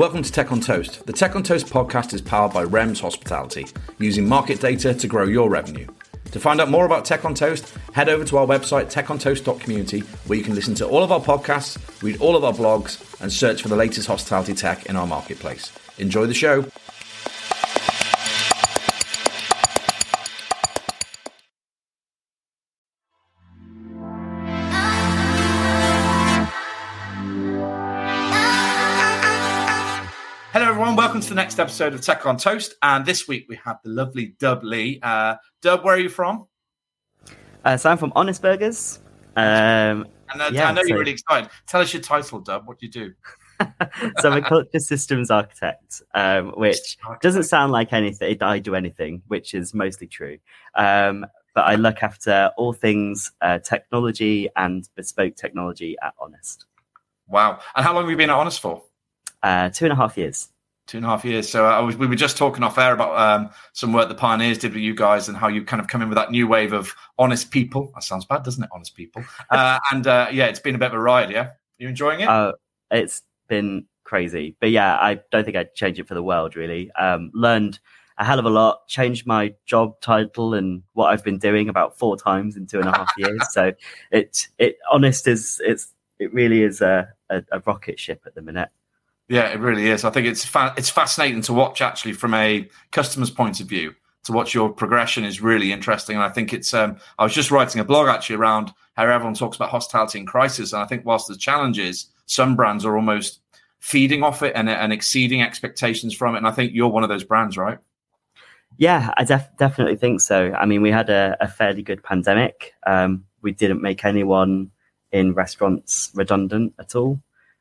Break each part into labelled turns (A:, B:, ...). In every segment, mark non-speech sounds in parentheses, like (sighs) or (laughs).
A: Welcome to Tech on Toast. The Tech on Toast podcast is powered by REMS Hospitality, using market data to grow your revenue. To find out more about Tech on Toast, head over to our website, techontoast.community, where you can listen to all of our podcasts, read all of our blogs, and search for the latest hospitality tech in our marketplace. Enjoy the show. The next episode of Tech on Toast. And this week we have the lovely Dub Lee. Uh, Dub, where are you from?
B: Uh, so I'm from Honest Burgers. Um,
A: and uh, yeah, I know so... you're really excited. Tell us your title, Dub. What do you do? (laughs)
B: so I'm a culture systems architect, um, which doesn't sound like anything. I do anything, which is mostly true. Um, but I look after all things uh, technology and bespoke technology at Honest.
A: Wow! And how long have you been at Honest for?
B: Uh, two and a half years.
A: Two and a half years. So uh, was, we were just talking off air about um, some work the pioneers did with you guys and how you kind of come in with that new wave of honest people. That sounds bad, doesn't it? Honest people. (laughs) Uh, and uh, yeah, it's been a bit of a ride. Yeah, you enjoying it?
B: Uh, it's been crazy, but yeah, I don't think I'd change it for the world. Really, um, learned a hell of a lot. Changed my job title and what I've been doing about four times in two and a half (laughs) years. so it it honest is it's it really is a, a, a rocket ship at the minute.
A: Yeah, it really is. I think it's fa- it's fascinating to watch actually from a customer's point of view. To watch your progression is really interesting, and I think it's. Um, I was just writing a blog actually around how everyone talks about hospitality in crisis, and I think whilst the challenge is some brands are almost feeding off it and, and exceeding expectations from it, and I think you're one of those brands, right?
B: Yeah, I def- definitely think so. I mean, we had a, a fairly good pandemic. Um, we didn't make anyone in restaurants redundant at all.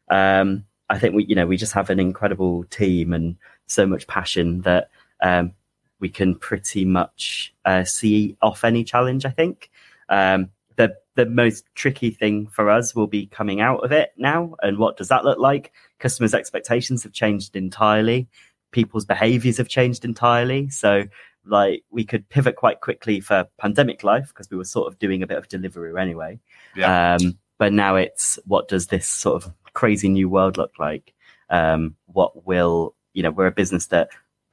B: Um, I think we, you know, we just have an incredible team and so much passion that um, we can pretty much uh, see off any challenge. I think um, the the most tricky thing for us will be coming out of it now, and what does that look like? Customers' expectations have changed entirely. People's behaviors have changed entirely. So, like, we could pivot quite quickly for pandemic life because we were sort of doing a bit of delivery anyway. Yeah. Um, but now it's what does this sort of crazy new world look like? Um, what will you know? We're a business that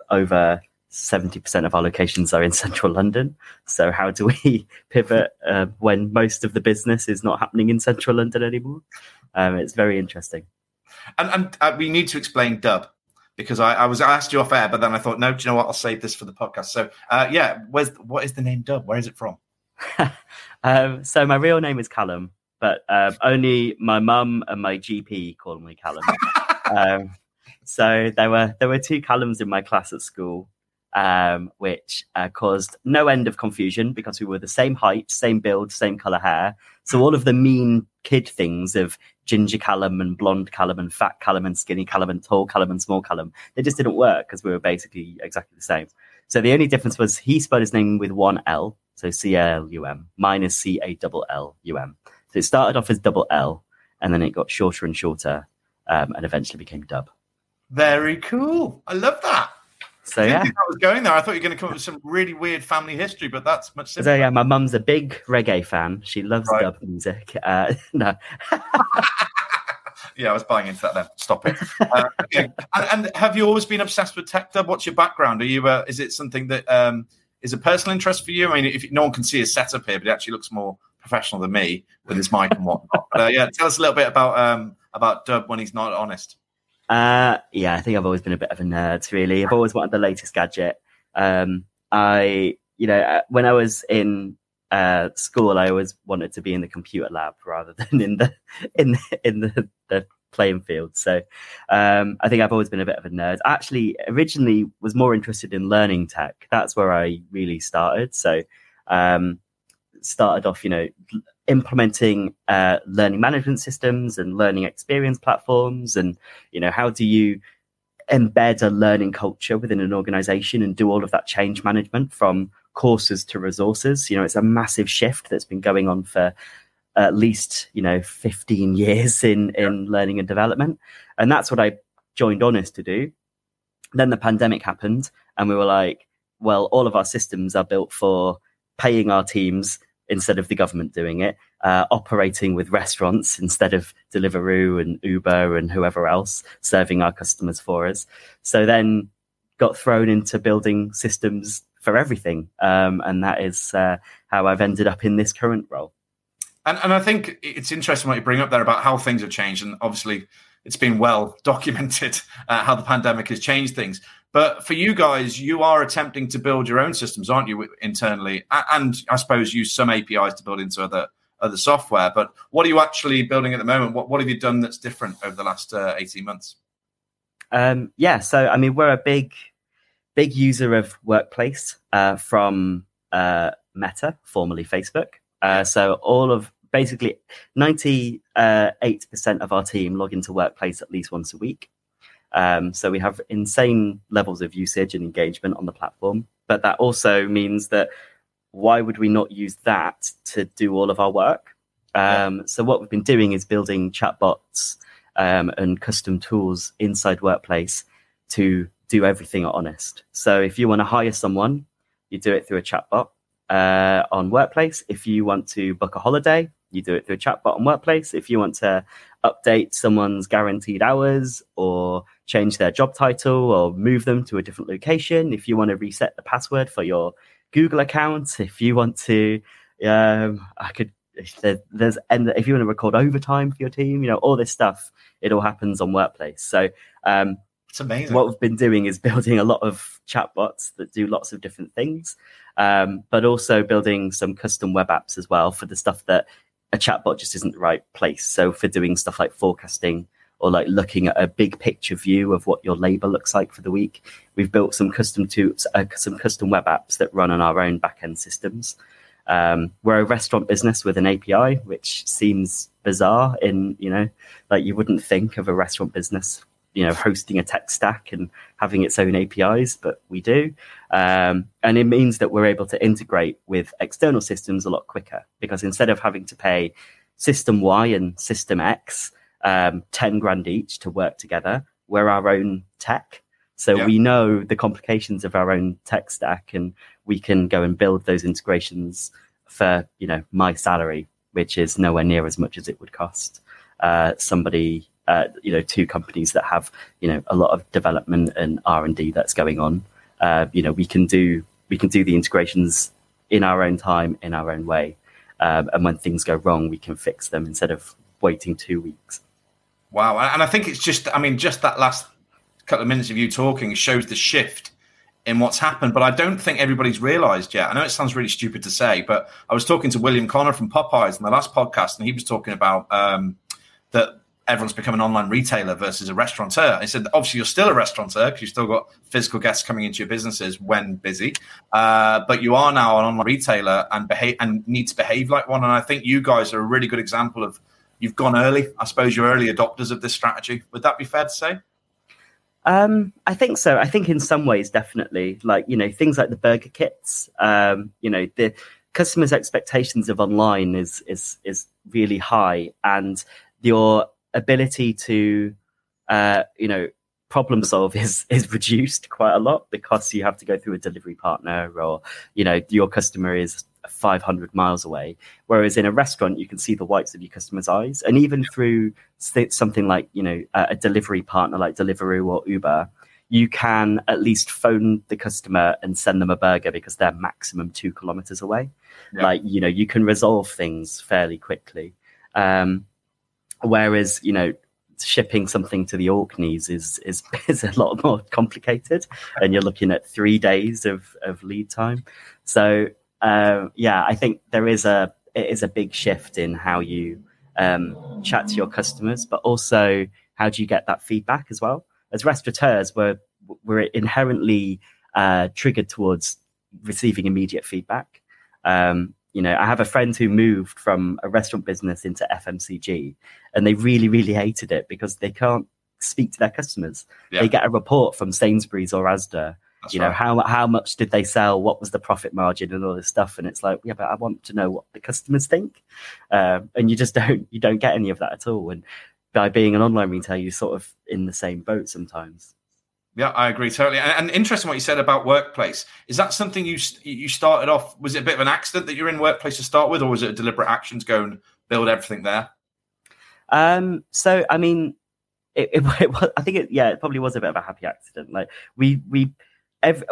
B: over 70% of our locations are in central London. So, how do we (laughs) pivot uh, when most of the business is not happening in central London anymore? Um, it's very interesting.
A: And, and uh, we need to explain Dub because I, I, was asked you off air, but then I thought, no, do you know what? I'll save this for the podcast. So, uh, yeah, where's what is the name Dub? Where is it from? (laughs)
B: um, so, my real name is Callum but um, only my mum and my GP call me Callum. (laughs) um, so there were there were two Callums in my class at school, um, which uh, caused no end of confusion because we were the same height, same build, same color hair. So all of the mean kid things of ginger Callum and blonde Callum and fat Callum and skinny Callum and tall Callum and small Callum, they just didn't work because we were basically exactly the same. So the only difference was he spelled his name with one L, so C L U M, mine is C A L L U M. So it started off as double L, and then it got shorter and shorter, um, and eventually became Dub.
A: Very cool. I love that.
B: So I yeah, I
A: was going there. I thought you were going to come up with some really weird family history, but that's much simpler.
B: So yeah, my mum's a big reggae fan. She loves right. dub music. Uh, (laughs) no. (laughs)
A: yeah, I was buying into that. Then stop it. Uh, okay. and, and, have you always been obsessed with tech? Dub? What's your background? Are you? Uh, is it something that um, is a personal interest for you? I mean, if no one can see his setup here, but it actually looks more professional than me with his mic and whatnot. But, uh, yeah, tell us a little bit about um, about Dub when he's not honest.
B: Uh, yeah, I think I've always been a bit of a nerd. Really, I've always wanted the latest gadget. Um, I, you know, uh, when I was in uh, school, I always wanted to be in the computer lab rather (laughs) than in the in the, in the, the playing field. So um, I think I've always been a bit of a nerd. Actually, originally was more interested in learning tech. That's where I really started. So um, started off, you know, implementing uh, learning management systems and learning experience platforms, and you know, how do you embed a learning culture within an organization and do all of that change management from courses to resources. You know, it's a massive shift that's been going on for at least you know 15 years in in learning and development, and that's what I joined Honest to do. Then the pandemic happened, and we were like, well, all of our systems are built for paying our teams instead of the government doing it, uh, operating with restaurants instead of Deliveroo and Uber and whoever else serving our customers for us. So then got thrown into building systems for everything. Um, and that is uh, how I've ended up in this current role.
A: And, and I think it's interesting what you bring up there about how things have changed. And obviously, it's been well (laughs) documented uh, how the pandemic has changed things. But for you guys, you are attempting to build your own systems, aren't you, internally? And I suppose use some APIs to build into other other software. But what are you actually building at the moment? What what have you done that's different over the last uh, eighteen months?
B: Um, yeah, so I mean, we're a big big user of Workplace uh, from uh, Meta, formerly Facebook. Uh, so all of basically 98% of our team log into Workplace at least once a week. Um, so we have insane levels of usage and engagement on the platform. But that also means that why would we not use that to do all of our work? Um, yeah. So what we've been doing is building chatbots um, and custom tools inside Workplace to do everything at Honest. So if you want to hire someone, you do it through a chatbot uh, on Workplace. If you want to book a holiday, you do it through a chatbot on Workplace. If you want to update someone's guaranteed hours or change their job title or move them to a different location, if you want to reset the password for your Google account, if you want to, um, I could. There, there's and if you want to record overtime for your team, you know all this stuff. It all happens on Workplace. So um,
A: it's amazing.
B: What we've been doing is building a lot of chatbots that do lots of different things, um, but also building some custom web apps as well for the stuff that a chatbot just isn't the right place. So for doing stuff like forecasting or like looking at a big picture view of what your labor looks like for the week, we've built some custom tools, uh, some custom web apps that run on our own backend systems. Um, we're a restaurant business with an API, which seems bizarre in you know, like you wouldn't think of a restaurant business you know hosting a tech stack and having its own APIs, but we do, um, and it means that we're able to integrate with external systems a lot quicker because instead of having to pay system Y and system X um, ten grand each to work together, we're our own tech. So yeah. we know the complications of our own tech stack, and we can go and build those integrations for you know my salary, which is nowhere near as much as it would cost uh, somebody uh, you know two companies that have you know a lot of development and R and D that's going on. Uh, you know we can do we can do the integrations in our own time in our own way, um, and when things go wrong, we can fix them instead of waiting two weeks.
A: Wow, and I think it's just I mean just that last couple of minutes of you talking shows the shift in what's happened, but I don't think everybody's realised yet. I know it sounds really stupid to say, but I was talking to William Connor from Popeyes in the last podcast, and he was talking about um, that everyone's become an online retailer versus a restaurateur. I said, obviously, you're still a restaurateur because you've still got physical guests coming into your businesses when busy, uh, but you are now an online retailer and behave and need to behave like one. And I think you guys are a really good example of you've gone early. I suppose you're early adopters of this strategy. Would that be fair to say?
B: Um, I think so. I think in some ways, definitely. Like you know, things like the burger kits. Um, you know, the customers' expectations of online is is is really high, and your ability to, uh, you know, problem solve is is reduced quite a lot because you have to go through a delivery partner or you know your customer is 500 miles away. Whereas in a restaurant you can see the whites of your customer's eyes. And even through something like you know a delivery partner like deliveroo or uber you can at least phone the customer and send them a burger because they're maximum two kilometers away. Yeah. like you know you can resolve things fairly quickly. Um, Whereas, you know, shipping something to the Orkneys is is (laughs) is a lot more complicated, and you're looking at three days of of lead time. So uh, yeah, I think there is a it is a big shift in how you um, chat to your customers, but also how do you get that feedback as well? As restaurateurs, we're we're inherently uh, triggered towards receiving immediate feedback. Um, you know, I have a friend who moved from a restaurant business into FMCG, and they really, really hated it because they can't speak to their customers. Yeah. They get a report from Sainsbury's or Asda. That's you know right. how how much did they sell? What was the profit margin and all this stuff? And it's like, yeah, but I want to know what the customers think, um, and you just (laughs) don't you don't get any of that at all. And by being an online retailer, you're sort of in the same boat sometimes.
A: Yeah, I agree totally. And, and, interesting what you said about workplace. Is that something you you started off? Was it a bit of an accident that you're in workplace to start with, or was it a deliberate action to go and build everything there?
B: Um. So, I mean, it, it, (laughs) it was, I think it. Yeah, it probably was a bit of a happy accident. Like we we,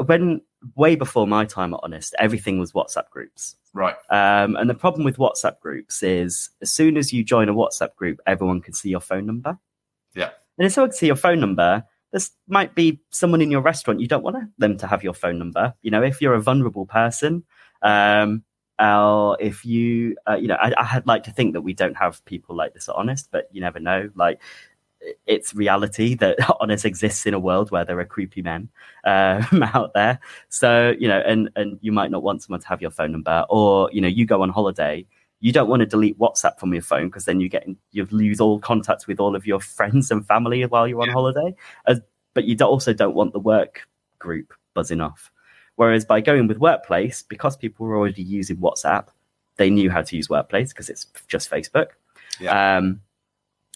B: when way before my time at Honest, everything was WhatsApp groups.
A: Right.
B: Um. And the problem with WhatsApp groups is, as soon as you join a WhatsApp group, everyone can see your phone number.
A: Yeah.
B: And if someone can see your phone number, this might be someone in your restaurant you don't want them to have your phone number. You know if you're a vulnerable person um or if you uh, you know I, I had like to think that we don't have people like this at honest but you never know. Like it's reality that (laughs) honest exists in a world where there are creepy men um, (laughs) out there. So you know and and you might not want someone to have your phone number or you know you go on holiday you don't want to delete WhatsApp from your phone because then you get you lose all contact with all of your friends and family while you're on yeah. holiday. As, but you also don't want the work group buzzing off. Whereas by going with Workplace, because people were already using WhatsApp, they knew how to use Workplace because it's just Facebook. Yeah. Um,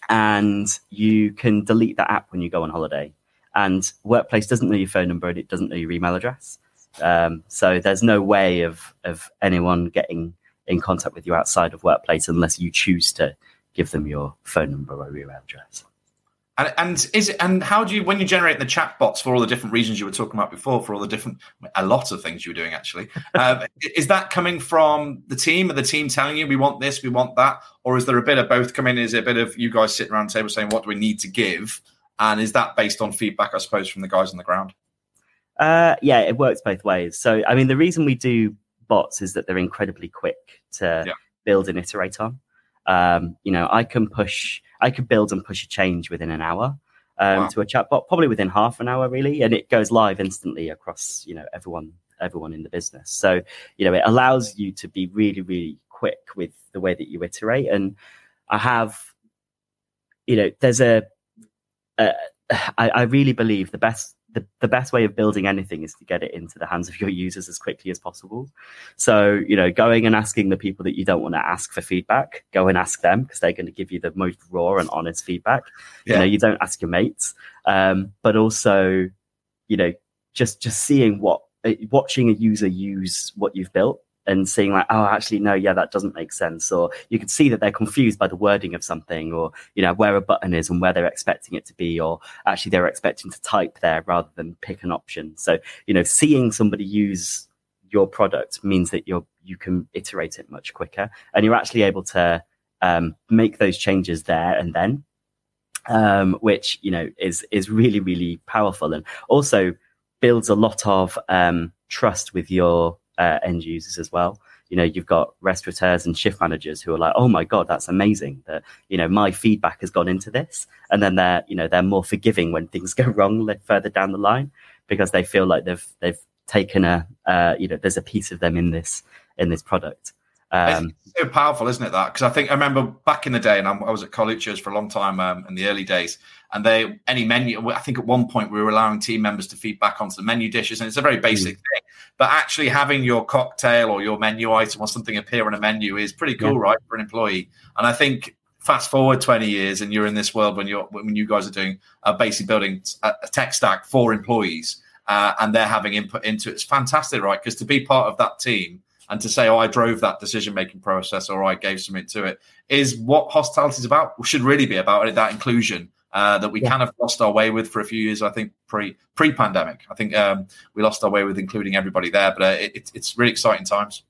B: and you can delete that app when you go on holiday. And Workplace doesn't know your phone number and it doesn't know your email address. Um, so there's no way of of anyone getting in contact with you outside of workplace unless you choose to give them your phone number or your address.
A: And, and is it and how do you when you generate the chat bots for all the different reasons you were talking about before for all the different a lot of things you were doing actually (laughs) uh, is that coming from the team? Or the team telling you we want this we want that or is there a bit of both coming is it a bit of you guys sitting around the table saying what do we need to give? And is that based on feedback I suppose from the guys on the ground?
B: Uh, yeah it works both ways. So I mean the reason we do bots is that they're incredibly quick to yeah. build and iterate on. Um, you know, I can push, I could build and push a change within an hour um, wow. to a chatbot, probably within half an hour, really, and it goes live instantly across, you know, everyone, everyone in the business. So, you know, it allows you to be really, really quick with the way that you iterate. And I have, you know, there's a, a (sighs) I, I really believe the best the, the best way of building anything is to get it into the hands of your users as quickly as possible. So, you know, going and asking the people that you don't want to ask for feedback, go and ask them because they're going to give you the most raw and honest feedback. Yeah. You know, you don't ask your mates. Um, but also, you know, just just seeing what uh, watching a user use what you've built and seeing like, oh, actually, no, yeah, that doesn't make sense. Or you can see that they're confused by the wording of something, or you know where a button is and where they're expecting it to be, or actually they're expecting to type there rather than pick an option. So you know, seeing somebody use your product means that you're you can iterate it much quicker, and you're actually able to um, make those changes there and then, um, which you know is is really really powerful and also builds a lot of um, trust with your uh, end users as well. You know, you've got restaurateurs and shift managers who are like, "Oh my god, that's amazing!" That you know, my feedback has gone into this, and then they're you know they're more forgiving when things (laughs) go wrong further down the line because they feel like they've they've taken a uh, you know there's a piece of them in this in this product.
A: Um, it's so powerful, isn't it? That because I think I remember back in the day, and I'm, i was at Carluccio's for a long time um, in the early days, and they any menu. I think at one point we were allowing team members to feed back onto the menu dishes, and it's a very basic mm. thing. But actually having your cocktail or your menu item or something appear on a menu is pretty cool, yeah. right, for an employee. And I think fast forward 20 years, and you're in this world when you're when you guys are doing uh, basically building a, a tech stack for employees. Uh, and they're having input into it. It's fantastic, right? Because to be part of that team and to say, oh, I drove that decision making process or I gave something to it is what hospitality is about, should really be about it, that inclusion. Uh, that we yeah. kind of lost our way with for a few years. I think pre pre pandemic. I think um, we lost our way with including everybody there, but uh, it, it's really exciting times.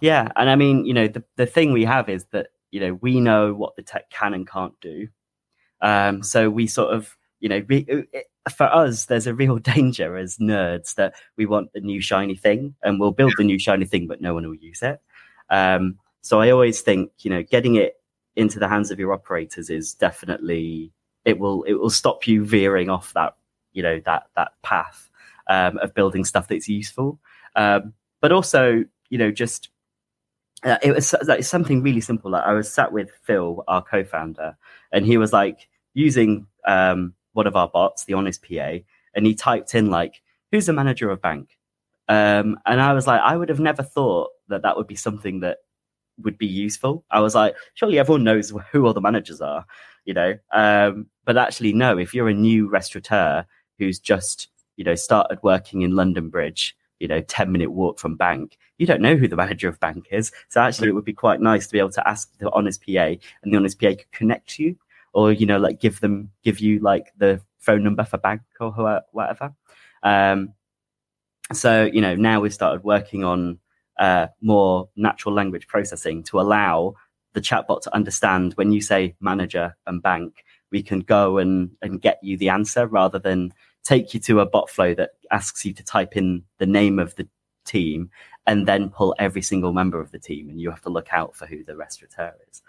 B: Yeah, and I mean, you know, the the thing we have is that you know we know what the tech can and can't do, um, so we sort of you know we, for us, there's a real (laughs) danger as nerds that we want the new shiny thing and we'll build the new shiny thing, but no one will use it. Um, so I always think, you know, getting it into the hands of your operators is definitely it will it will stop you veering off that you know that that path um, of building stuff that's useful. Um, but also, you know, just uh, it was like something really simple. Like I was sat with Phil, our co-founder, and he was like using um, one of our bots, the Honest PA, and he typed in like, "Who's the manager of bank?" Um, and I was like, I would have never thought that that would be something that would be useful. I was like, surely everyone knows who all the managers are, you know. Um, but actually, no. If you're a new restaurateur who's just you know started working in London Bridge, you know, ten minute walk from bank, you don't know who the manager of bank is. So actually, it would be quite nice to be able to ask the honest PA, and the honest PA could connect you, or you know, like give them give you like the phone number for bank or whatever. Um, so you know, now we've started working on uh, more natural language processing to allow the chatbot to understand when you say manager and bank, we can go and, and get you the answer rather than take you to a bot flow that asks you to type in the name of the team and then pull every single member of the team and you have to look out for who the restaurateur is.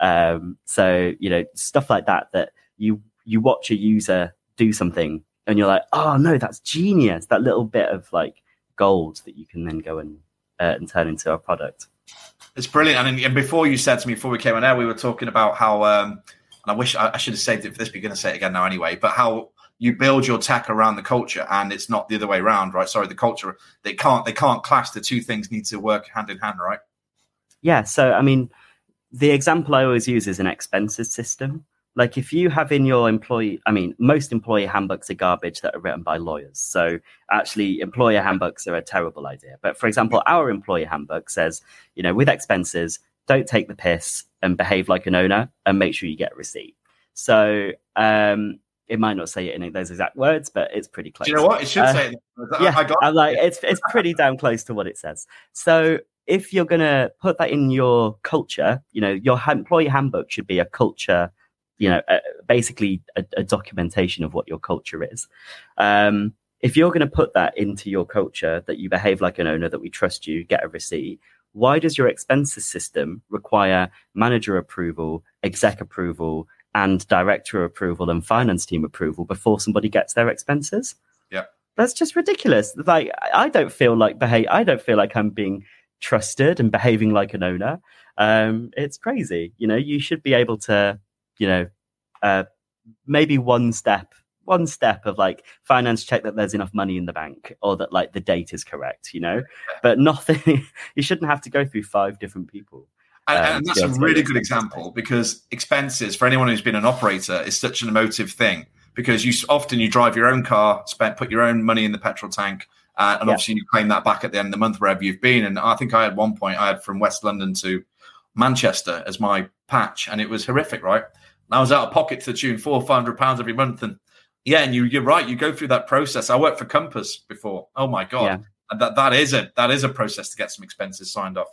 B: Um, so, you know, stuff like that, that you, you watch a user do something and you're like, oh no, that's genius. That little bit of like gold that you can then go and, uh, and turn into a product.
A: It's brilliant. And, and before you said to me, before we came on air, we were talking about how, um, and I wish I, I should have saved it for this, but you're going to say it again now anyway, but how you build your tech around the culture and it's not the other way around, right? Sorry, the culture, they can't, they can't clash. The two things need to work hand in hand, right?
B: Yeah. So, I mean, the example I always use is an expenses system. Like if you have in your employee, I mean, most employee handbooks are garbage that are written by lawyers. So actually, employer handbooks are a terrible idea. But for example, our employee handbook says, you know, with expenses, don't take the piss and behave like an owner and make sure you get a receipt. So um, it might not say it in those exact words, but it's pretty close.
A: Do you know what? It should uh, say. It.
B: Yeah, I got I'm like it's it's pretty damn close to what it says. So if you're going to put that in your culture, you know, your employee handbook should be a culture you know, uh, basically a, a, documentation of what your culture is. Um, if you're going to put that into your culture, that you behave like an owner, that we trust you, get a receipt, why does your expenses system require manager approval, exec approval, and director approval and finance team approval before somebody gets their expenses?
A: Yeah.
B: That's just ridiculous. Like I don't feel like behave I don't feel like I'm being trusted and behaving like an owner. Um, it's crazy. You know, you should be able to you know, uh, maybe one step, one step of like finance check that there's enough money in the bank or that like the date is correct, you know, but nothing, (laughs) you shouldn't have to go through five different people.
A: And, um, and that's a really good example because expenses for anyone who's been an operator is such an emotive thing because you often you drive your own car, spend put your own money in the petrol tank, uh, and yeah. obviously you claim that back at the end of the month wherever you've been. And I think I had one point I had from West London to Manchester as my patch, and it was horrific, right? I was out of pocket to the tune four, five hundred pounds every month, and yeah, and you you're right. You go through that process. I worked for Compass before. Oh my god, yeah. and that that is a that is a process to get some expenses signed off.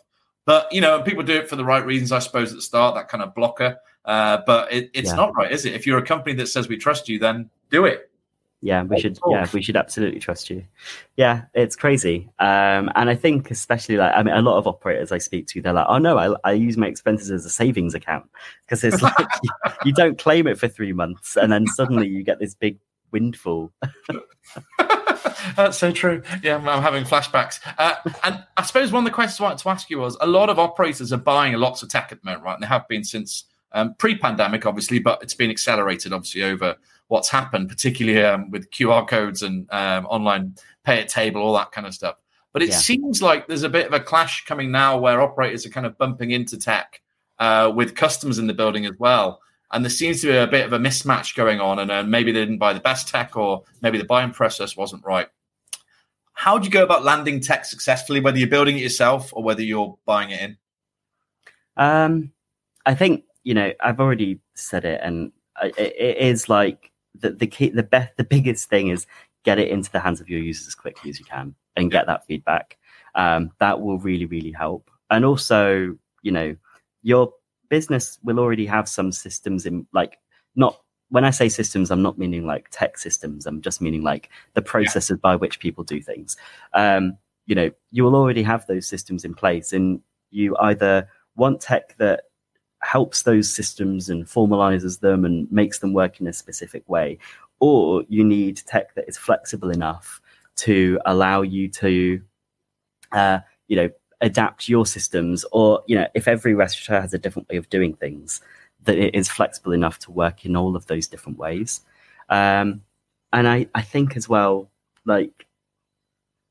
A: But you know, people do it for the right reasons, I suppose. At the start, that kind of blocker. Uh, but it, it's yeah. not right, is it? If you're a company that says we trust you, then do it
B: yeah we should yeah we should absolutely trust you yeah it's crazy um and i think especially like i mean a lot of operators i speak to they're like oh no i, I use my expenses as a savings account because it's (laughs) like you, you, don't claim it for three months and then suddenly you get this big windfall (laughs)
A: That's so true. Yeah, I'm, I'm having flashbacks. Uh, and I suppose one of the questions I wanted to ask you was a lot of operators are buying a lots of tech at the moment, right? And they have been since um, pre pandemic, obviously, but it's been accelerated, obviously, over what's happened, particularly um, with QR codes and um, online pay at table, all that kind of stuff. But it yeah. seems like there's a bit of a clash coming now where operators are kind of bumping into tech uh, with customers in the building as well. And there seems to be a bit of a mismatch going on, and uh, maybe they didn't buy the best tech, or maybe the buying process wasn't right. How do you go about landing tech successfully, whether you're building it yourself or whether you're buying it in?
B: Um, I think you know I've already said it, and it, it is like the the key, the best, the biggest thing is get it into the hands of your users as quickly as you can and get that feedback. Um, that will really, really help. And also, you know, your business will already have some systems in like not when I say systems, I'm not meaning like tech systems. I'm just meaning like the processes yeah. by which people do things. Um, you know, you will already have those systems in place, and you either want tech that helps those systems and formalizes them and makes them work in a specific way, or you need tech that is flexible enough to allow you to, uh, you know, adapt your systems, or you know, if every restaurant has a different way of doing things, that it is flexible enough to work in all of those different ways. Um, and I, I think as well, like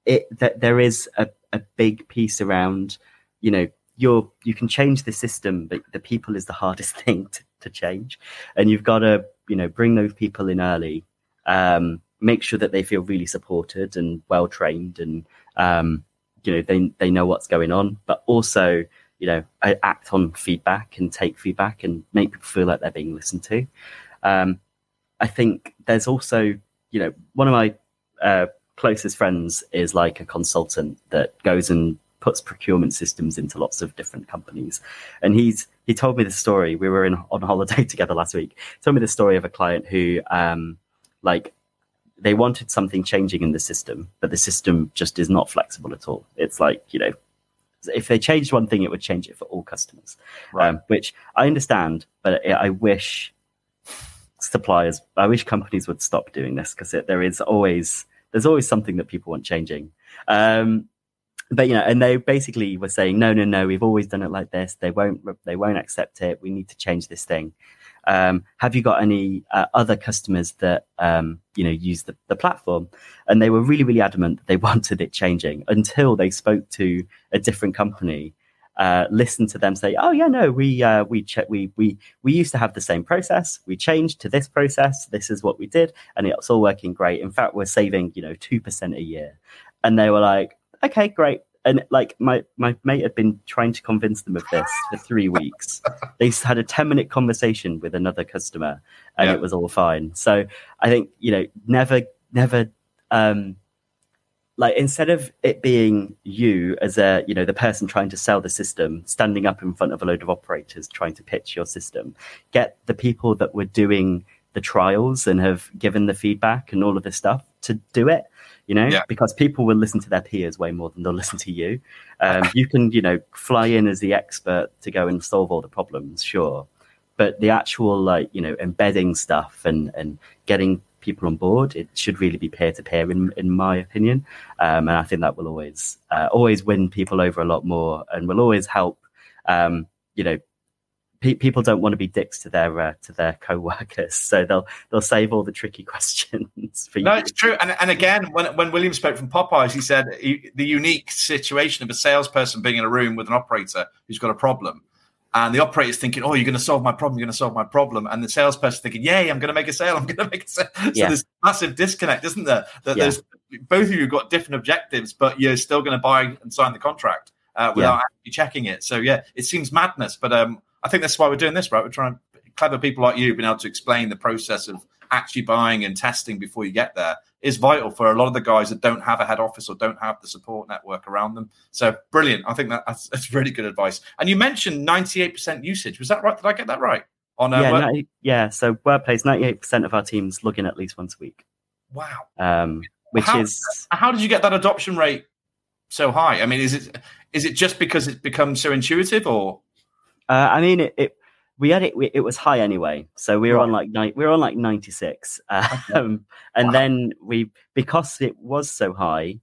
B: it that there is a, a big piece around, you know, you're you can change the system, but the people is the hardest (laughs) thing to, to change, and you've got to you know bring those people in early, um, make sure that they feel really supported and well trained and um, you know they they know what's going on, but also you know act on feedback and take feedback and make people feel like they're being listened to. Um, I think there's also you know one of my uh, closest friends is like a consultant that goes and puts procurement systems into lots of different companies. And he's he told me the story. We were in on holiday (laughs) together last week. He told me the story of a client who um like they wanted something changing in the system, but the system just is not flexible at all. It's like, you know, if they changed one thing, it would change it for all customers, right. um, which I understand, but I wish suppliers, I wish companies would stop doing this because there is always, there's always something that people want changing. Um, but you know, and they basically were saying, no, no, no, we've always done it like this. They won't, they won't accept it. We need to change this thing. Um, have you got any uh, other customers that um, you know use the, the platform? And they were really, really adamant that they (laughs) wanted it changing until they spoke to a different company. Uh, listened to them say, "Oh yeah, no, we uh, we check we we we used to have the same process. We changed to this process. This is what we did, and it's all working great. In fact, we're saving you know two percent a year." And they were like, okay, great. And like my my mate had been trying to convince them of this for three weeks. (laughs) they had a ten minute conversation with another customer, and yeah. it was all fine. So I think you know, never, never. Um, like instead of it being you as a you know the person trying to sell the system standing up in front of a load of operators trying to pitch your system get the people that were doing the trials and have given the feedback and all of this stuff to do it you know, yeah. because people will listen to their peers way more than they'll listen to you. Um, you can, you know, fly in as the expert to go and solve all the problems, sure, but the actual like, you know, embedding stuff and and getting people on board, it should really be peer to peer, in in my opinion, um, and I think that will always uh, always win people over a lot more, and will always help. Um, you know, pe- people don't want to be dicks to their uh, to their co-workers, so they'll they'll save all the tricky (laughs) questions for you.
A: No, it's true. And and again, when when William spoke from Popeyes, he said he, the unique situation of a salesperson being in a room with an operator who's got a problem. And the operator's thinking, "Oh, you're going to solve my problem. You're going to solve my problem." And the salesperson thinking, "Yay, I'm going to make a sale. I'm going (laughs) to make a sale." So yeah. there's massive disconnect, isn't there? That yeah. there's both of you got different objectives, but you're still going to buy and sign the contract uh, without yeah. actually checking it. So yeah, it seems madness, but um, I think that's why we're doing this, right? We're trying clever people like you being able to explain the process of actually buying and testing before you get there is vital for a lot of the guys that don't have a head office or don't have the support network around them. So brilliant. I think that, that's, that's really good advice. And you mentioned 98% usage. Was that right? Did I get that right?
B: On uh, yeah, 90, yeah. So Workplace, 98% of our teams log in at least once a week.
A: Wow.
B: Um, which
A: how,
B: is
A: how did you get that adoption rate so high? I mean, is it is it just because it's become so intuitive, or
B: uh, I mean, it, it, we had it. We, it was high anyway, so we were right. on like ni- we were on like ninety six, um, and wow. then we because it was so high,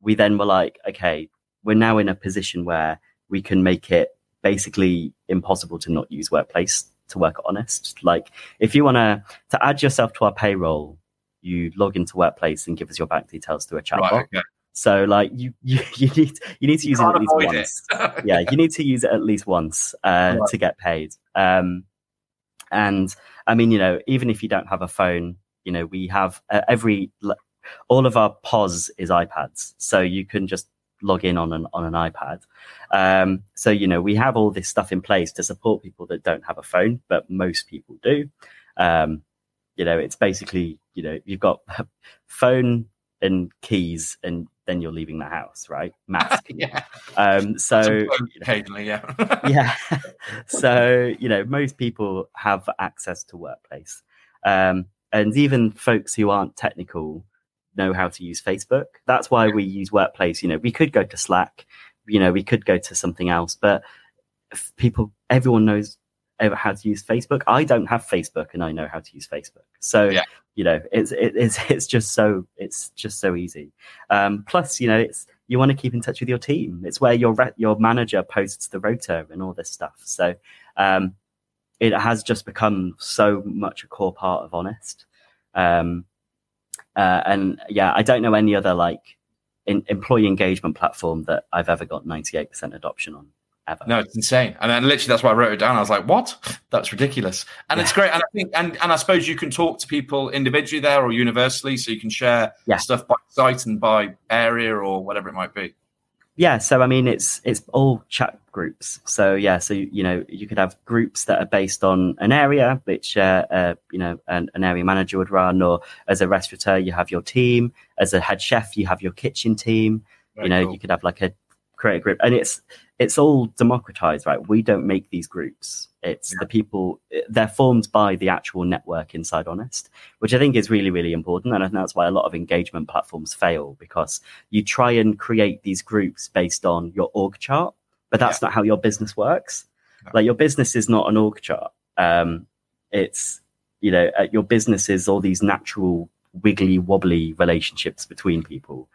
B: we then were like, okay, we're now in a position where we can make it basically impossible to not use workplace to work honest. Like if you want to to add yourself to our payroll, you log into workplace and give us your bank details through a chatbot. Right, okay. So like you, (laughs) you, you need you need to use it at least once. (laughs) yeah, you need to use it at least once uh, right. to get paid. Um, and I mean, you know, even if you don't have a phone, you know, we have uh, every all of our POS is iPads, so you can just log in on an on an iPad. Um, so you know, we have all this stuff in place to support people that don't have a phone, but most people do. Um, you know, it's basically you know you've got (laughs) phone and keys and then you're leaving the house, right? Max. (laughs)
A: yeah.
B: Um, so
A: occasionally, yeah. (laughs)
B: yeah. (laughs) So you know, most people have access to workplace, um, and even folks who aren't technical know how to use Facebook. That's why we use workplace. You know, we could go to Slack. You know, we could go to something else, but people, everyone knows how to use Facebook. I don't have Facebook, and I know how to use Facebook. So yeah. you know, it's it, it's (laughs) it's just so it's just so easy. Um, plus, you know, it's you want to keep in touch with your team. It's where your re- your manager posts the rota and all this stuff. So um, it has just become so much a core part of Honest. Um, uh, and yeah, I don't know any other like in, employee engagement platform that I've ever got 98% adoption on. Ever.
A: No, it's insane. And then literally that's why I wrote it down. I was like, what? That's ridiculous. And yeah. it's great. And I think and, and I suppose you can talk to people individually there or universally, so you can share yeah. stuff by site and by area or whatever it might be.
B: Yeah, so I mean it's it's all chat groups. So yeah, so you know you could have groups that are based on an area, which uh, uh, you know an, an, area manager would run, or as a restaurateur you have your team, as a head chef you have your kitchen team. Very you know cool. you could have like a create a group, and it's it's all democratized, right? We don't make these groups. It's yeah. the people, they're formed by the actual network inside Honest, which I think is really, really important. And I think that's why a lot of engagement platforms fail because you try and create these groups based on your org chart, but that's yeah. not how your business works. No. Like your business is not an org chart. Um, it's, you know, uh, your business is all these natural, wiggly, wobbly relationships between people.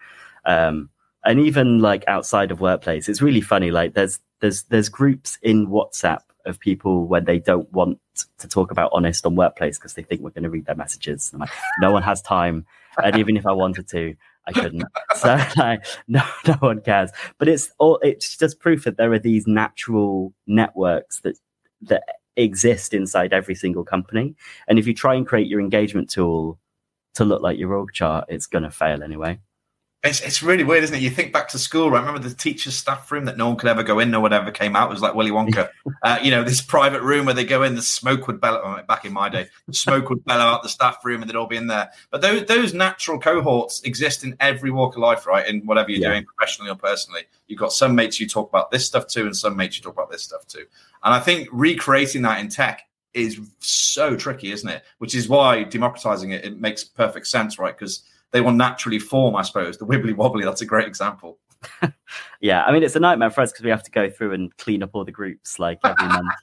B: Um, and even like outside of workplace, it's really funny. Like there's there's there's groups in WhatsApp of people when they don't want to talk about honest on workplace because they think we're going to read their messages. like, no one has time, and even if I wanted to, I couldn't. So (laughs) like, no, no one cares. But it's all it's just proof that there are these natural networks that that exist inside every single company. And if you try and create your engagement tool to look like your org chart, it's going to fail anyway.
A: It's, it's really weird, isn't it? You think back to school, right? Remember the teacher's staff room that no one could ever go in, or whatever came out. It was like Willy Wonka. (laughs) uh, you know, this private room where they go in, the smoke would bellow. Back in my day, the smoke would bellow out the staff room, and they'd all be in there. But those those natural cohorts exist in every walk of life, right? In whatever you're yeah. doing, professionally or personally. You've got some mates you talk about this stuff too, and some mates you talk about this stuff too. And I think recreating that in tech is so tricky, isn't it? Which is why democratizing it it makes perfect sense, right? Because they will naturally form, I suppose. The wibbly wobbly, that's a great example. (laughs)
B: yeah, I mean it's a nightmare for us because we have to go through and clean up all the groups like every (laughs) month,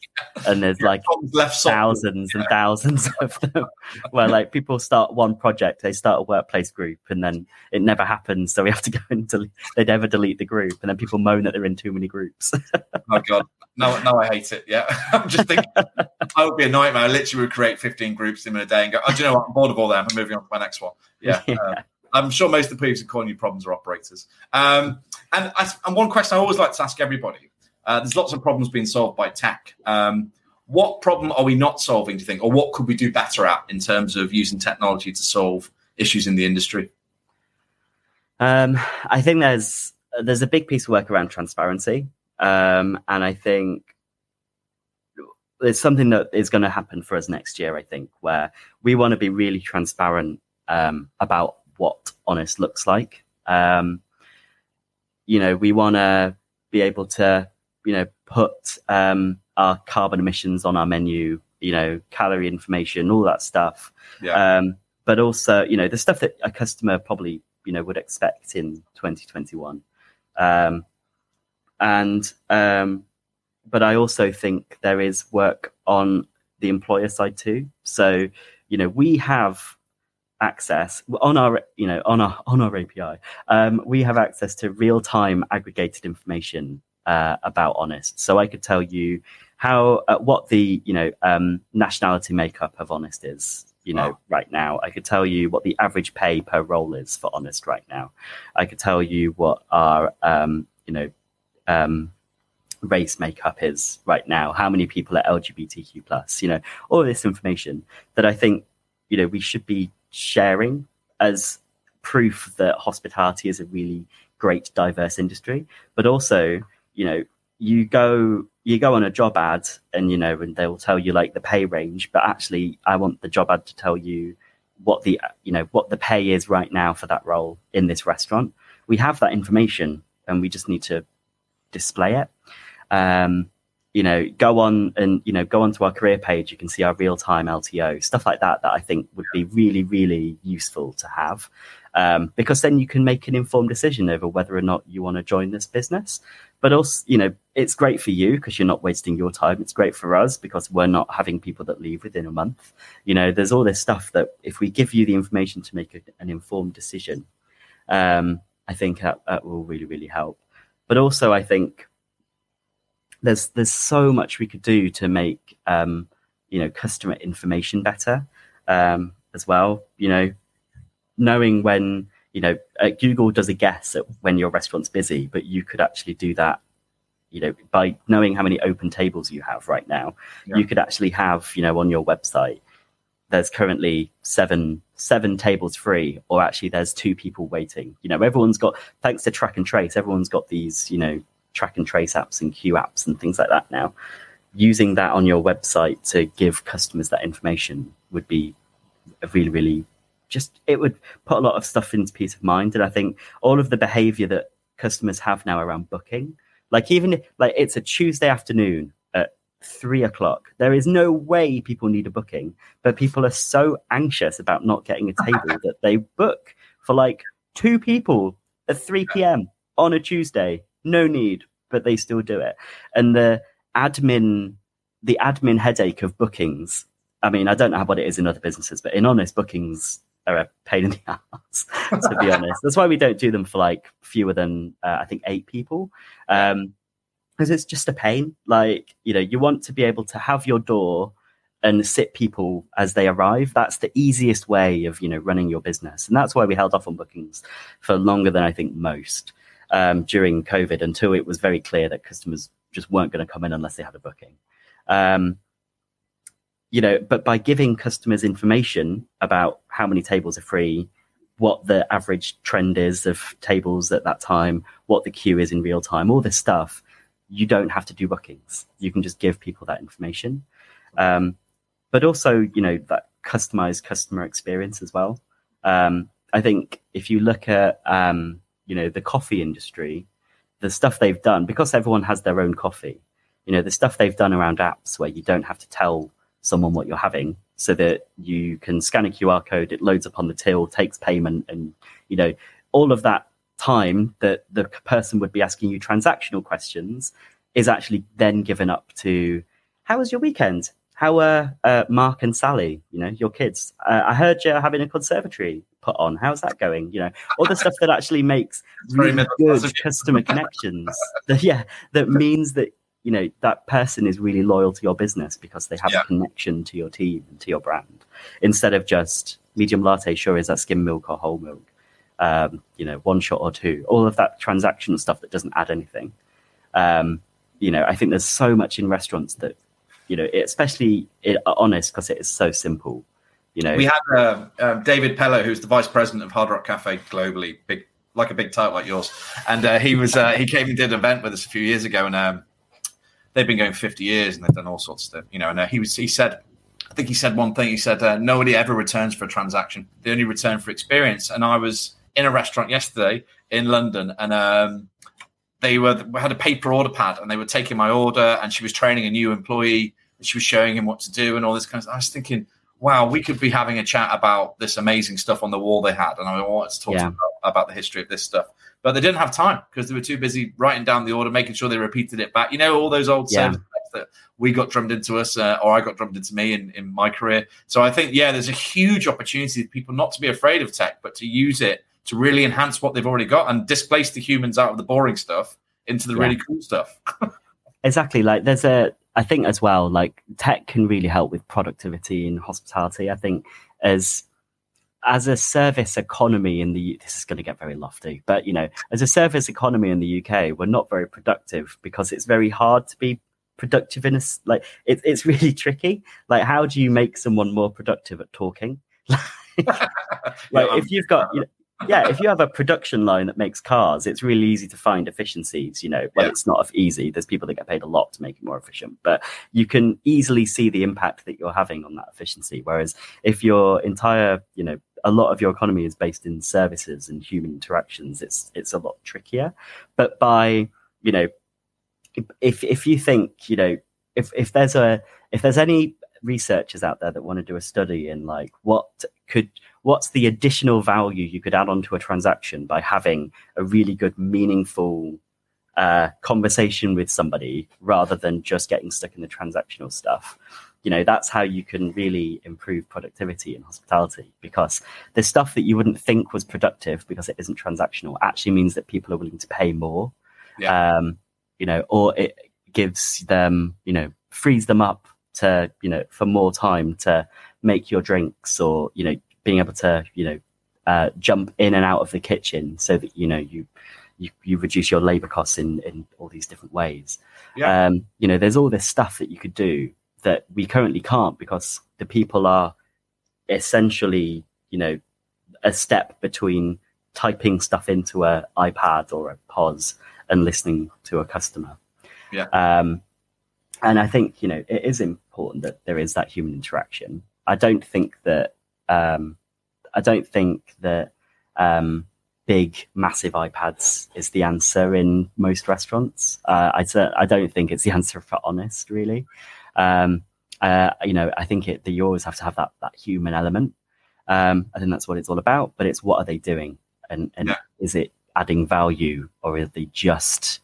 B: and there's like thousands and thousands (laughs) of them. Where like people start one project, they start a workplace group, and then it never happens, so we have to go and delete. They never delete the group, and then people moan that they're in too many groups.
A: oh god, no, no, I hate it. Yeah, I'm just thinking I would be a nightmare. I literally would create 15 groups in a day and go, oh, do you know what? I'm bored of all them. I'm moving on to my next one. Yeah. yeah. Uh, I'm sure most of the people who calling you problems are operators. Um, and, I, and one question I always like to ask everybody uh, there's lots of problems being solved by tech. Um, what problem are we not solving, do you think? Or what could we do better at in terms of using technology to solve issues in the industry?
B: Um, I think there's there's a big piece of work around transparency. Um, and I think it's something that is going to happen for us next year, I think, where we want to be really transparent um, about what honest looks like. Um, you know, we want to be able to, you know, put um, our carbon emissions on our menu, you know, calorie information, all that stuff. Yeah. Um, but also, you know, the stuff that a customer probably, you know, would expect in 2021. Um, and um, but I also think there is work on the employer side too. So, you know, we have access on our you know on our on our API. Um, we have access to real time aggregated information uh, about Honest. So I could tell you how uh, what the you know um, nationality makeup of Honest is. You know, wow. right now, I could tell you what the average pay per role is for Honest right now. I could tell you what our um, you know um, race makeup is right now, how many people are LGBTQ plus, you know, all this information that I think, you know, we should be sharing as proof that hospitality is a really great diverse industry. But also you know you go you go on a job ad and you know and they'll tell you like the pay range but actually i want the job ad to tell you what the you know what the pay is right now for that role in this restaurant. We have that information and we just need to display it. Um, you know, go on and you know go onto our career page. You can see our real time LTO stuff like that. That I think would be really really useful to have, um, because then you can make an informed decision over whether or not you want to join this business. But also, you know, it's great for you because you're not wasting your time. It's great for us because we're not having people that leave within a month. You know, there's all this stuff that if we give you the information to make a, an informed decision, um, I think that, that will really really help. But also, I think there's there's so much we could do to make um, you know customer information better um, as well. You know, knowing when you know uh, Google does a guess at when your restaurant's busy, but you could actually do that you know, by knowing how many open tables you have right now, yeah. you could actually have, you know, on your website, there's currently seven seven tables free, or actually there's two people waiting. You know, everyone's got thanks to track and trace, everyone's got these, you know, track and trace apps and queue apps and things like that now. Using that on your website to give customers that information would be really, really just it would put a lot of stuff into peace of mind. And I think all of the behavior that customers have now around booking, like even like it's a Tuesday afternoon at three o'clock, there is no way people need a booking, but people are so anxious about not getting a table that they book for like two people at 3 p.m. on a Tuesday. No need, but they still do it. And the admin, the admin headache of bookings. I mean, I don't know what it is in other businesses, but in honest bookings, are a pain in the (laughs) ass, to be (laughs) honest. That's why we don't do them for like fewer than uh, I think eight people, because um, it's just a pain. Like you know, you want to be able to have your door and sit people as they arrive. That's the easiest way of you know running your business, and that's why we held off on bookings for longer than I think most um, during COVID until it was very clear that customers just weren't going to come in unless they had a booking. Um, you know, but by giving customers information about how many tables are free, what the average trend is of tables at that time, what the queue is in real time, all this stuff, you don't have to do bookings. You can just give people that information. Um, but also, you know, that customized customer experience as well. Um, I think if you look at, um, you know, the coffee industry, the stuff they've done, because everyone has their own coffee, you know, the stuff they've done around apps where you don't have to tell someone what you're having so that you can scan a QR code, it loads up on the till, takes payment, and you know all of that time that the person would be asking you transactional questions is actually then given up to how was your weekend? How are uh, Mark and Sally? You know your kids. Uh, I heard you're having a conservatory put on. How's that going? You know all the stuff that actually makes (laughs) really good customer connections. (laughs) that, yeah, that means that you know that person is really loyal to your business because they have yeah. a connection to your team and to your brand instead of just medium latte sure is that skim milk or whole milk um, you know one shot or two all of that transactional stuff that doesn't add anything um, you know i think there's so much in restaurants that you know especially it, honest because it is so simple you know
A: we had uh, uh, david pello who's the vice president of hard rock cafe globally big like a big title like yours and uh, he was uh, he came and did an event with us a few years ago and um, they've been going 50 years and they've done all sorts of stuff, you know. And uh, he was, he said, I think he said one thing. He said, uh, nobody ever returns for a transaction. They only return for experience. And I was in a restaurant yesterday in London and um, they were had a paper order pad and they were taking my order and she was training a new employee and she was showing him what to do and all this kind of stuff. I was thinking, wow, we could be having a chat about this amazing stuff on the wall they had. And I wanted to talk yeah. to about, about the history of this stuff but they didn't have time because they were too busy writing down the order, making sure they repeated it back. You know, all those old yeah. that we got drummed into us, uh, or I got drummed into me in, in my career. So I think, yeah, there's a huge opportunity for people not to be afraid of tech, but to use it to really enhance what they've already got and displace the humans out of the boring stuff into the yeah. really cool stuff. (laughs)
B: exactly. Like there's a, I think as well, like tech can really help with productivity and hospitality. I think as as a service economy in the this is going to get very lofty but you know as a service economy in the uk we're not very productive because it's very hard to be productive in a like it, it's (laughs) really tricky like how do you make someone more productive at talking (laughs) like if you've got you know, yeah, if you have a production line that makes cars, it's really easy to find efficiencies. You know, well, yeah. it's not easy. There's people that get paid a lot to make it more efficient, but you can easily see the impact that you're having on that efficiency. Whereas if your entire, you know, a lot of your economy is based in services and human interactions, it's it's a lot trickier. But by you know, if if you think you know, if if there's a if there's any researchers out there that want to do a study in like what could what's the additional value you could add onto a transaction by having a really good, meaningful uh, conversation with somebody rather than just getting stuck in the transactional stuff. You know, that's how you can really improve productivity in hospitality because the stuff that you wouldn't think was productive because it isn't transactional actually means that people are willing to pay more. Yeah. Um, you know, or it gives them, you know, frees them up to, you know, for more time to make your drinks or, you know, being able to you know uh, jump in and out of the kitchen so that you know you you, you reduce your labor costs in in all these different ways.
A: Yeah.
B: Um, you know, there's all this stuff that you could do that we currently can't because the people are essentially, you know, a step between typing stuff into a iPad or a POS and listening to a customer.
A: Yeah.
B: Um, and I think you know it is important that there is that human interaction. I don't think that um, I don't think that um, big massive iPads is the answer in most restaurants. Uh, I I don't think it's the (laughs) answer for honest really. Um, uh, you know, I think it, that you always have to have that that human element. Um, I think that's what it's all about. But it's what are they doing, and and
A: Yeah.
B: is it adding value, or are they just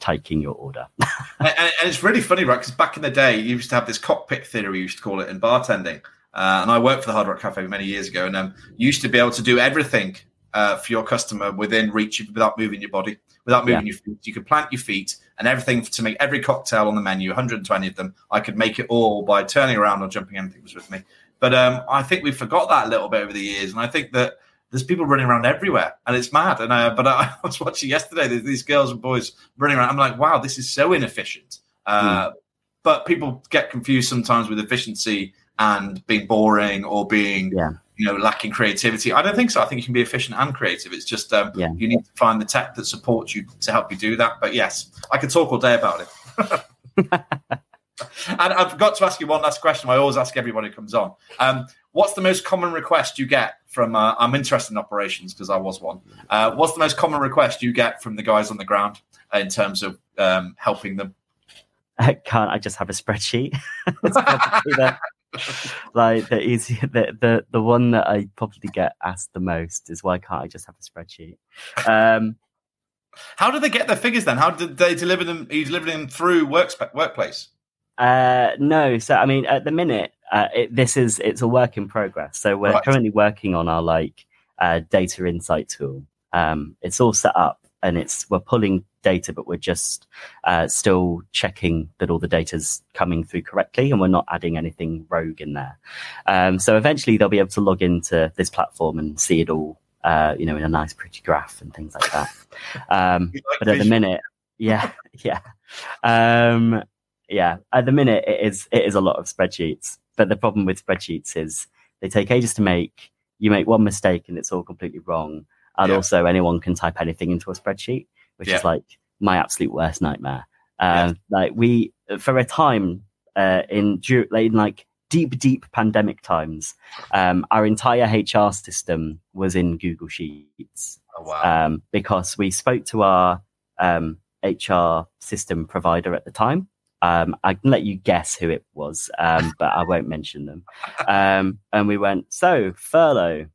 B: taking your order? (laughs)
A: and, and it's really funny, right? Because back in the day, you used to have this cockpit theory, you used to call it in bartending. Uh, and I worked for the Hard Rock Cafe many years ago, and um, you used to be able to do everything uh, for your customer within reach without moving your body, without moving your feet. You could plant your feet and everything to make every cocktail on the menu, 120 of them. I could make it all by turning around or jumping. Anything was with me. But um, I think we forgot that a little bit over the years, and I think that there's people running around everywhere, and it's mad. And uh, but (laughs) I, was watching yesterday. There's these girls and boys running around. I'm like, wow, this is so inefficient. Uh, But people get confused sometimes with efficiency and being boring or being
B: Yeah.
A: you know lacking creativity. I don't think so. I think you can be efficient and creative. It's just um,
B: Yeah.
A: you need to find the tech that supports you to help you do that. But yes, I could talk all day about it. (laughs) and I've got to ask you one last question. I always ask everybody who comes on. Um, what's the most common request you get from? Uh, I'm interested in operations because I was one. Uh, what's the most common request you get from the guys on the ground in terms of um, helping them? (laughs)
B: Can't I just have a spreadsheet? (laughs) It's probably the, like the easy the, the the one that I probably get asked the most is why can't I just have a spreadsheet? Um,
A: How do they get their figures then? How did they deliver them? Are you delivering them through workspa- workplace?
B: Uh, no. So I mean, at the minute, uh, it, this is it's a work in progress. So we're
A: Right.
B: currently working on our like uh, data insight tool. Um, it's all set up and it's we're pulling data, but we're just uh, still checking that all the data's coming through correctly, and we're not adding anything rogue in there. Um, so eventually, they'll be able to log into this platform and see it all. Uh, you know, in a nice, pretty graph and things like that. Um, (laughs)
A: like
B: but at the minute yeah (laughs) yeah um yeah at the minute it is it is a lot of spreadsheets but the problem with spreadsheets is they take ages to make you make one mistake and it's all completely wrong and
A: Yeah.
B: also anyone can type anything into a spreadsheet which
A: Yeah.
B: is like my absolute worst nightmare um like we for a time uh in in like deep deep pandemic times um our entire hr system was in google sheets
A: Oh, wow.
B: um, because we spoke to our um, HR system provider at the time. Um, I can let you guess who it was, um, but I won't mention them. (laughs) Um, and we went, so furlough.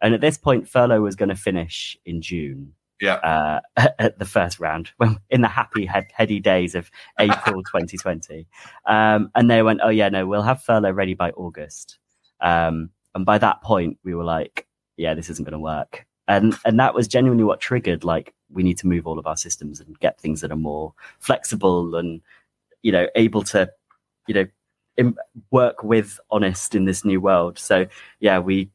B: And at this point, furlough was going to finish in June.
A: Yeah.
B: Uh, (laughs) at the first round, when in the happy heady days of (laughs) April 2020, um, and they went, "Oh yeah, no, we'll have furlough ready by August." Um, and by that point, we were like, "Yeah, this isn't going to work." and and that was genuinely what triggered like we need to move all of our systems and get things that are more flexible and you know able to you know work with honest in this new world so yeah we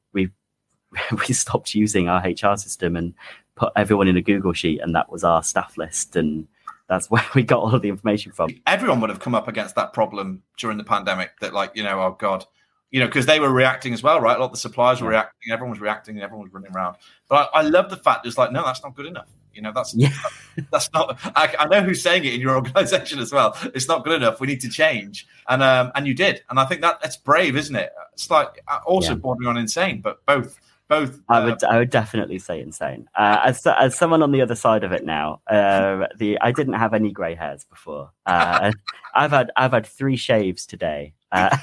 B: (laughs) we stopped using our hr system and put everyone in a google sheet and that was our staff list and that's (laughs) where we got all of the information from.
A: Everyone would have come up against that problem during the pandemic that like you know oh god you know because they were reacting as well right? A lot of the suppliers were
B: Yeah.
A: reacting everyone was reacting and everyone was running around. But I, I love the fact it's like no that's not good enough. You know that's
B: Yeah. (laughs)
A: that's not I, I know who's saying it in your organization as well. It's not good enough. We need to change. And um and you did. And i think that that's brave isn't it? It's like uh, also
B: Yeah.
A: bordering on insane but both both
B: I
A: uh,
B: would, I would definitely say insane. Uh, as as someone on the other side of it now, uh, the I didn't have any grey hairs before. Uh, (laughs) I've had I've had three shaves today. Uh,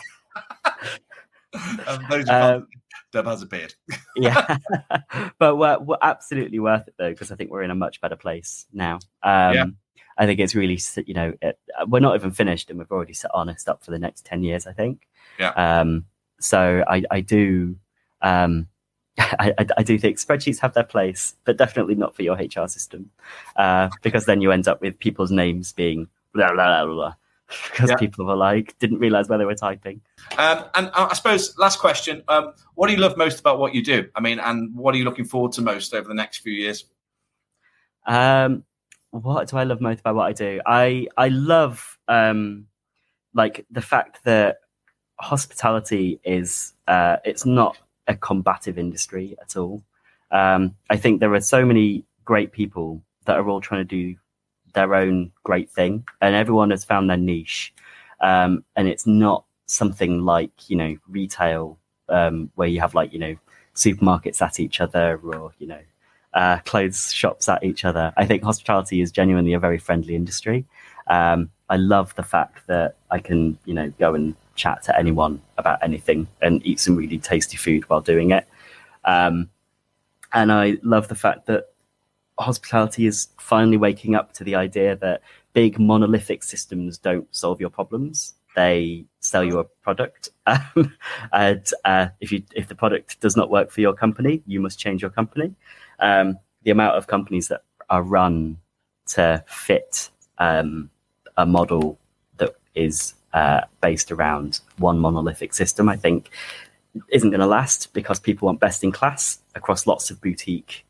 B: (laughs)
A: um,
B: um, (laughs)
A: Deb has a beard
B: yeah, but we're, we're absolutely worth it though because I think we're in a much better place now. Um,
A: Yeah.
B: I think it's really you know it, we're not even finished and we've already set honest up for the next ten years. I think.
A: Yeah.
B: Um, so I I do. Um, (laughs) I, I, I do think spreadsheets have their place, but definitely not for your HR system, uh, because then you end up with people's names being blah blah blah blah, because (laughs)
A: Yeah.
B: people were like didn't realize where they were typing.
A: Um, and I I suppose last question: um, What do you love most about what you do? I mean, and what are you looking forward to most over the next few years?
B: Um, what do I love most about what I do? I I love um, like the fact that hospitality is uh, it's not a combative industry at all. Um, I think there are so many great people that are all trying to do their own great thing, and everyone has found their niche. Um, and it's not something like you know retail um, where you have like you know supermarkets at each other or you know uh, clothes shops at each other. I think hospitality is genuinely a very friendly industry. Um, I love the fact that I can, you know, go and chat to anyone about anything and eat some really tasty food while doing it. Um, and I love the fact that hospitality is finally waking up to the idea that big monolithic systems don't solve your problems. They sell you a product, (laughs) and uh, if you if the product does not work for your company, you must change your company. Um, the amount of companies that are run to fit um, a model that is uh, based around one monolithic system, I think, isn't going to last because people want best in class across lots of boutique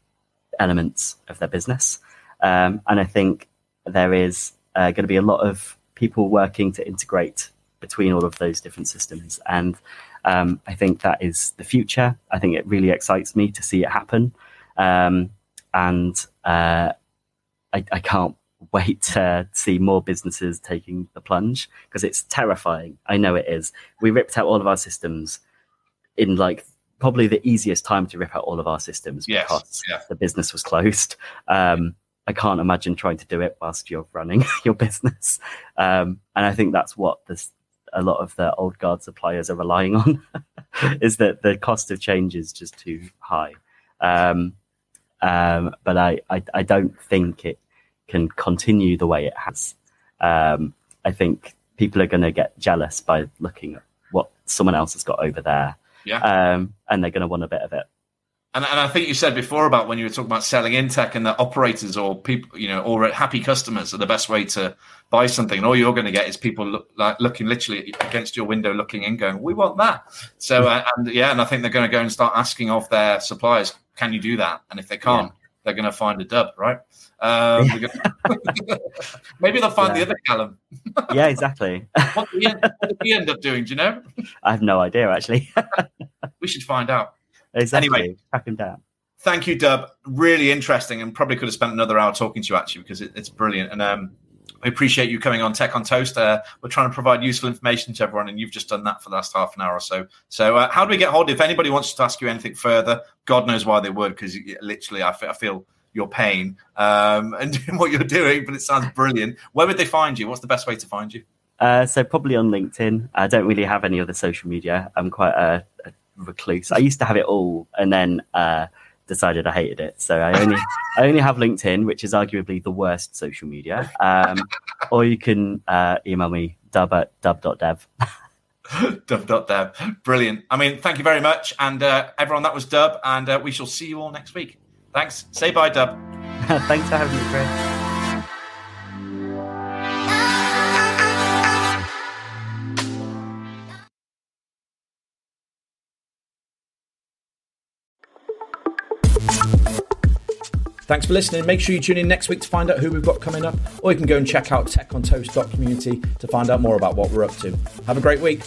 B: elements of their business. Um, and I think there is uh, going to be a lot of people working to integrate between all of those different systems. And um, I think that is the future. I think it really excites me to see it happen. Um, and uh, I, I, can't wait to see more businesses taking the plunge because it's terrifying. I know it is. We ripped out all of our systems in like probably the easiest time to rip out all of our systems
A: yes,
B: because
A: yeah.
B: the business was closed. Um, I can't imagine trying to do it whilst you're running (laughs) your business. Um, and I think that's what this, a lot of the old guard suppliers are relying on (laughs) is that the cost of change is just too high. Um, um, but I, I, I, don't think it can continue the way it has. Um, I think people are going to get jealous by looking at what someone else has got over there.
A: Yeah.
B: Um, and they're going to want a bit of it.
A: And, and I think you said before about when you were talking about selling in tech and that operators or people, you know, or happy customers are the best way to buy something. And all you're going to get is people look, like looking literally against your window, looking in, going, "We want that." So, uh, and yeah, and I think they're going to go and start asking of their suppliers, "Can you do that?" And if they can't, yeah. They're going to find a dub, right? Um, gonna... (laughs) maybe they'll find yeah. the other Callum. (laughs)
B: yeah, exactly. (laughs)
A: what, did end, what did he end up doing? Do you know?
B: I have no idea, actually.
A: we should find out.
B: Exactly. Anyway, track him down.
A: Thank you, Dub. Really interesting, and probably could have spent another hour talking to you actually because it, it's brilliant. And um, we appreciate you coming on Tech on Toast. Uh, we're trying to provide useful information to everyone, and you've just done that for the last half an hour or so. So, uh, how do we get hold? If anybody wants to ask you anything further, God knows why they would, because literally, I, f- I feel your pain um, (laughs) and what you're doing, but it sounds brilliant. Where would they find you? What's the best way to find you?
B: Uh, so probably on LinkedIn. I don't really have any other social media. I'm quite a, a recluse. I used to have it all, and then uh, decided I hated it. So I only I only have LinkedIn, which is arguably the worst social media. Um, or you can uh, email me dub at dub.dev.
A: dub.dev. Brilliant. I mean, thank you very much. And uh, everyone, that was Dub. And uh, we shall see you all next week. Thanks. Say bye, Dub. (laughs)
B: Thanks for having me, Chris.
C: Thanks for listening. Make sure you tune in next week to find out who we've got coming up, or you can go and check out techontoast.community to find out more about what we're up to. Have a great week.